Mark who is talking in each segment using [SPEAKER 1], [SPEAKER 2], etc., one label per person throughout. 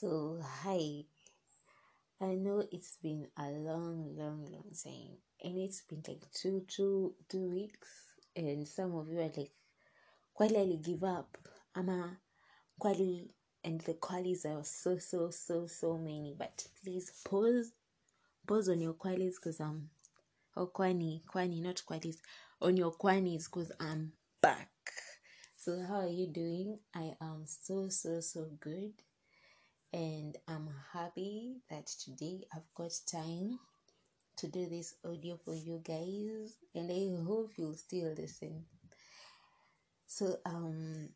[SPEAKER 1] So, hi. I know it's been a long, long, long time, and it's been like two, two, two weeks, and some of you are like, "Kwali give up, ama kwali," and the qualies are so, so, so, so many. But please pause, pause on your qualies, because I'm, oh kwani, kwani, not qualies, on your quanies, because I'm back. So how are you doing? I am so, so, so good and I'm happy that today I've got time to do this audio for you guys and I hope you'll still listen. So um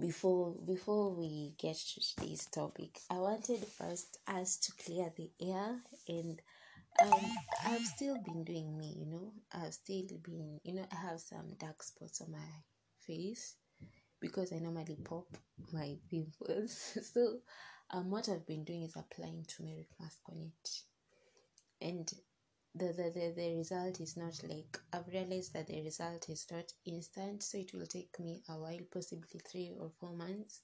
[SPEAKER 1] before before we get to today's topic, I wanted first us to clear the air and um I've still been doing me, you know. I've still been you know, I have some dark spots on my face because I normally pop my pimples. so um, what I've been doing is applying turmeric mask on it, and the, the the the result is not like I've realized that the result is not instant, so it will take me a while, possibly three or four months.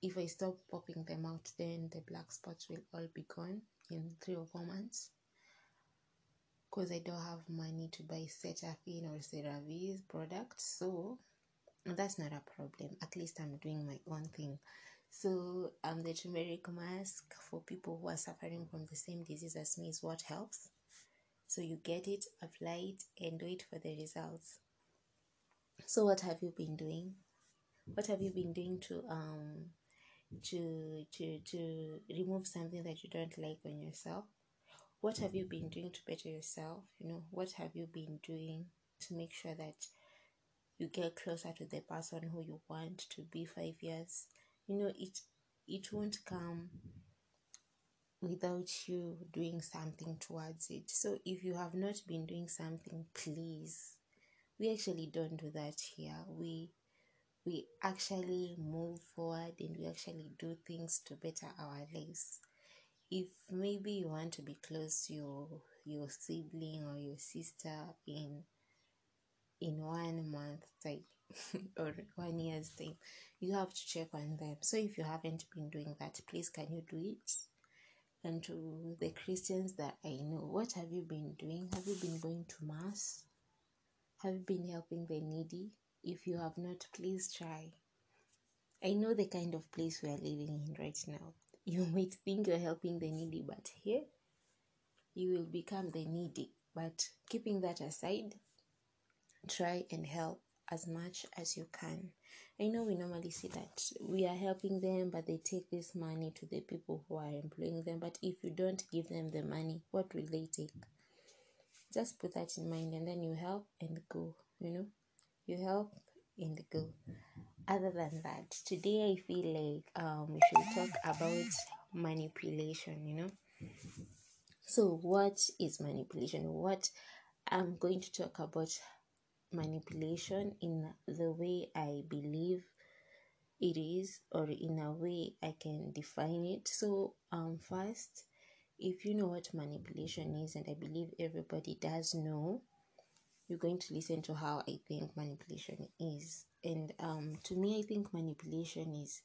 [SPEAKER 1] If I stop popping them out, then the black spots will all be gone in three or four months. Because I don't have money to buy Cetaphil or CeraVe's products, so that's not a problem. At least I'm doing my own thing. So, um, the turmeric mask for people who are suffering from the same disease as me is what helps. So you get it, apply it, and wait for the results. So, what have you been doing? What have you been doing to um to to to remove something that you don't like on yourself? What have you been doing to better yourself? You know, what have you been doing to make sure that you get closer to the person who you want to be five years you know it it won't come without you doing something towards it. So if you have not been doing something please we actually don't do that here. We we actually move forward and we actually do things to better our lives. If maybe you want to be close to your your sibling or your sister in in one month time or one year's time. You have to check on them. So if you haven't been doing that please can you do it? And to the christians that i know what have you been doing? Have you been going to mass? Have you been helping the needy? If you have not please try. I know the kind of place we are living in right now. You might think you're helping the needy but here you will become the needy. But keeping that aside try and help as much as you can. I know we normally see that we are helping them, but they take this money to the people who are employing them. But if you don't give them the money, what will they take? Just put that in mind and then you help and go. You know, you help and go. Other than that, today I feel like um, we should talk about manipulation, you know. So, what is manipulation? What I'm going to talk about manipulation in the way I believe it is, or in a way I can define it. So, um, first, if you know what manipulation is, and I believe everybody does know, you're going to listen to how I think manipulation is. And um, to me, I think manipulation is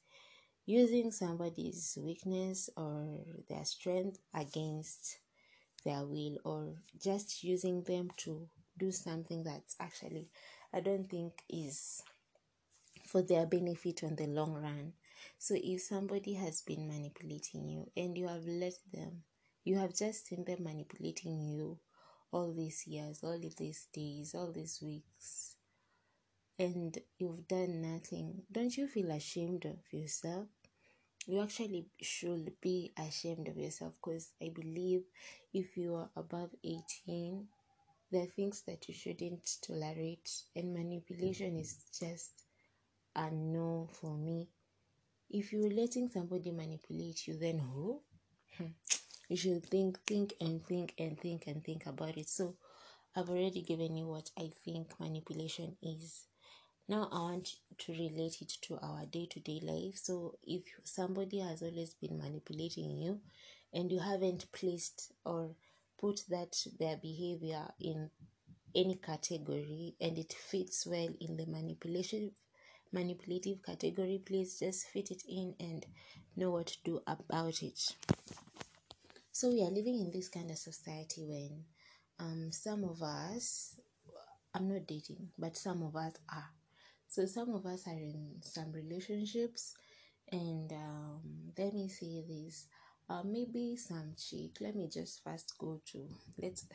[SPEAKER 1] using somebody's weakness or their strength against their will, or just using them to do something that's actually I don't think is for their benefit on the long run. So if somebody has been manipulating you and you have let them, you have just seen them manipulating you all these years, all these days, all these weeks, and you've done nothing, don't you feel ashamed of yourself? You actually should be ashamed of yourself because I believe if you are above 18 there are things that you shouldn't tolerate, and manipulation is just a no for me. If you're letting somebody manipulate you, then who? Hmm. you should think, think, and think, and think, and think about it. So, I've already given you what I think manipulation is. Now, I want to relate it to our day to day life. So, if somebody has always been manipulating you and you haven't placed or put that their behavior in any category and it fits well in the manipulation manipulative category, please just fit it in and know what to do about it. So we are living in this kind of society when um, some of us, I'm not dating, but some of us are. So some of us are in some relationships, and um, let me say this. Uh, maybe some chick. Let me just first go to let's.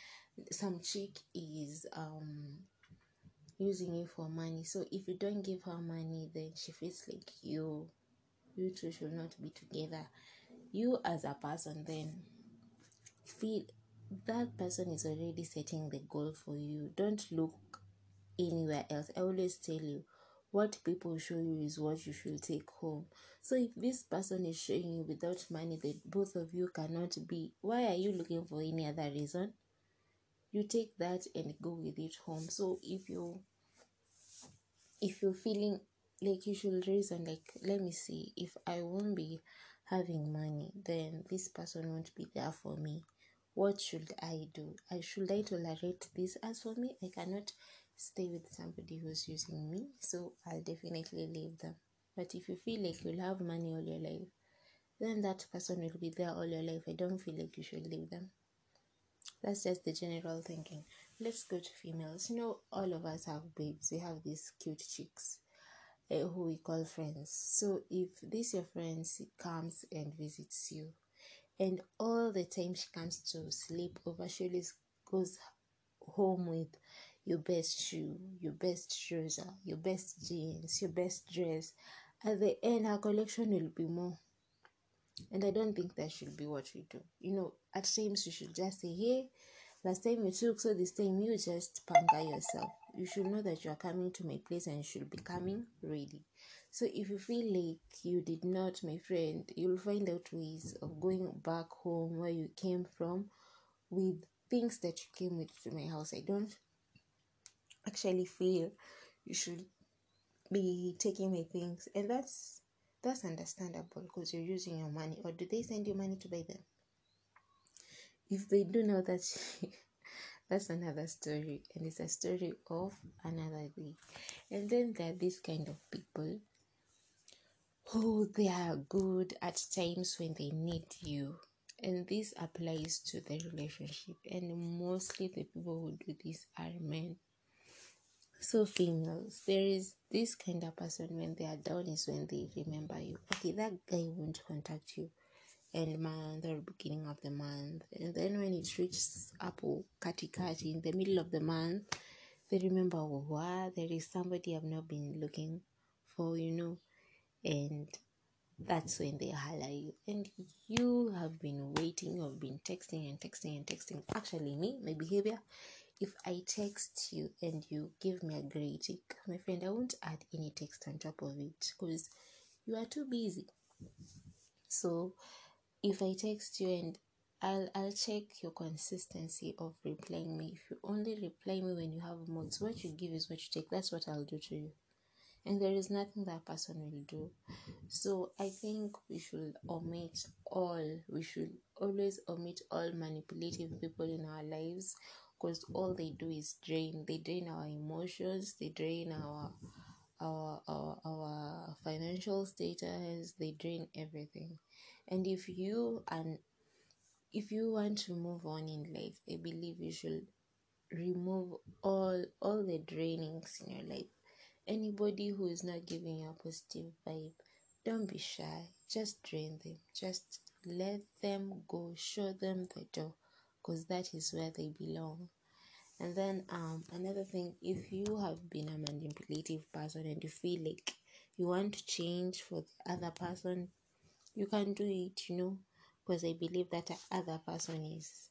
[SPEAKER 1] some chick is um using you for money. So if you don't give her money, then she feels like you you two should not be together. You as a person then feel that person is already setting the goal for you. Don't look anywhere else. I always tell you what people show you is what you should take home. So if this person is showing you without money that both of you cannot be, why are you looking for any other reason? You take that and go with it home. So if you if you're feeling like you should reason like let me see if I won't be having money then this person won't be there for me what should I do? I should I tolerate this as for me? I cannot stay with somebody who's using me, so I'll definitely leave them. But if you feel like you'll have money all your life, then that person will be there all your life. I don't feel like you should leave them. That's just the general thinking. Let's go to females. You know, all of us have babes. We have these cute chicks uh, who we call friends. So if this your friends comes and visits you, and all the time she comes to sleep over, she always goes home with your best shoe, your best trouser, your best jeans, your best dress. At the end, her collection will be more. And I don't think that should be what we do. You know, at times you should just say, hey, last time you took, so this time you just pamper yourself. You should know that you are coming to my place and you should be coming ready. So if you feel like you did not, my friend, you'll find out ways of going back home where you came from with things that you came with to my house. I don't actually feel you should be taking my things. And that's that's understandable because you're using your money. Or do they send you money to buy them? If they do know that that's another story. And it's a story of another day. And then there are these kind of people who they are good at times when they need you. And this applies to the relationship. And mostly the people who do this are men so females there is this kind of person when they are down is when they remember you. Okay that guy won't contact you end month or beginning of the month. And then when it reaches apple kati in the middle of the month they remember oh, what there is somebody i've not been looking for you know? And that's when they holler you. And you have been waiting you have been texting and texting and texting. Actually me my behavior if i text you and you give me a great tick my friend i won't add any text on top of it because you are too busy so if i text you and I'll I'll check your consistency of replying me. If you only reply me when you have moods, what you give is what you take. That's what I'll do to you and there is nothing that person will do so i think we should omit all we should always omit all manipulative people in our lives because all they do is drain they drain our emotions they drain our our, our our financial status they drain everything and if you and if you want to move on in life i believe you should remove all all the drainings in your life anybody who is not giving you a positive vibe, don't be shy. Just drain them. Just let them go. Show them the door because that is where they belong. And then um another thing, if you have been a manipulative person and you feel like you want to change for the other person, you can do it, you know, because I believe that the other person is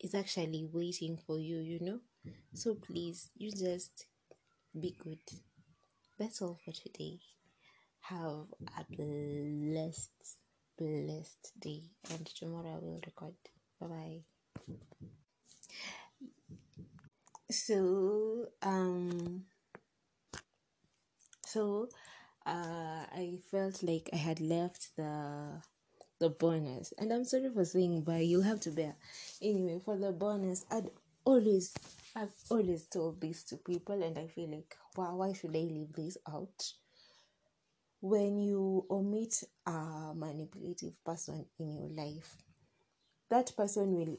[SPEAKER 1] is actually waiting for you, you know. So please, you just be good. That's all for today. Have a blessed, blessed day, and tomorrow I will record. Bye bye. So, um, so, uh, I felt like I had left the the bonus, and I'm sorry for saying, but you'll have to bear. Anyway, for the bonus, I'd always I've always told this to people and I feel like wow why should I leave this out? When you omit a manipulative person in your life, that person will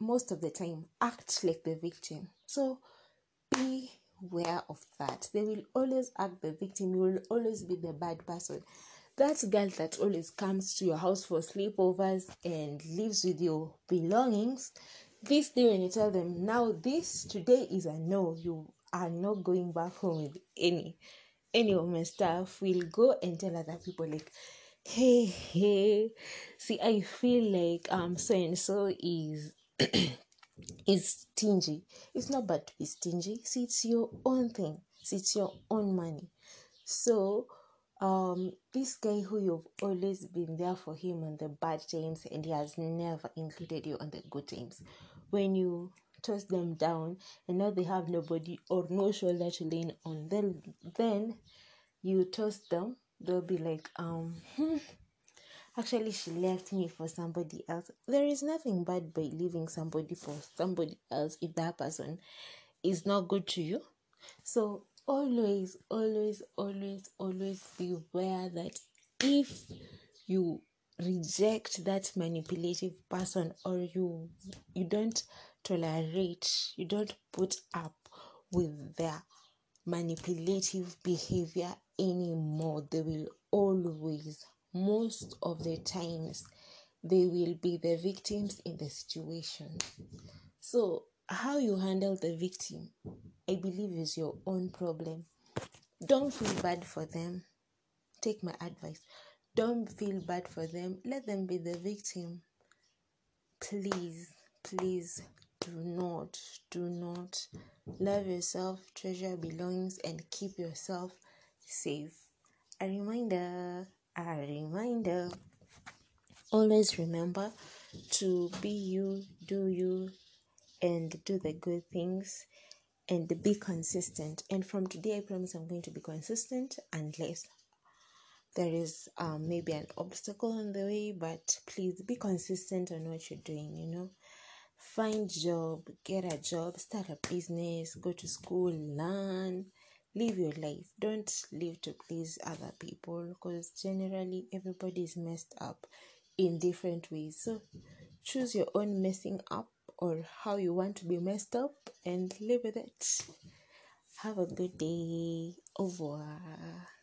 [SPEAKER 1] most of the time act like the victim. So be aware of that. They will always act the victim, you will always be the bad person. That girl that always comes to your house for sleepovers and lives with your belongings, this day when you tell them, now this today is a no, you are not going back home with any any of my stuff, will go and tell other people like hey hey see i feel like um so and so is is stingy. It's not bad to be stingy. See, it's your own thing. See, it's your own money. So, um, this guy who you've always been there for him on the bad times and he has never included you on the good times. When you toss them down and now they have nobody or no shoulder to lean on, then then you toss them, they'll be like, um, hmm, actually she left me for somebody else. There is nothing bad by leaving somebody for somebody else if that person is not good to you. So always always always always be aware that if you reject that manipulative person or you you don't tolerate you don't put up with their manipulative behavior anymore they will always most of the times they will be the victims in the situation. So, how you handle the victim, I believe, is your own problem. Don't feel bad for them. Take my advice. Don't feel bad for them. Let them be the victim. Please, please do not, do not love yourself, treasure belongings, and keep yourself safe. A reminder a reminder always remember to be you, do you, and do the good things and be consistent. And from today, I promise I'm going to be consistent unless there is um, maybe an obstacle on the way, but please be consistent on what you're doing, you know. Find job, get a job, start a business, go to school, learn, live your life. Don't live to please other people because generally everybody is messed up in different ways. So choose your own messing up or how you want to be messed up and live with it. Have a good day. Au revoir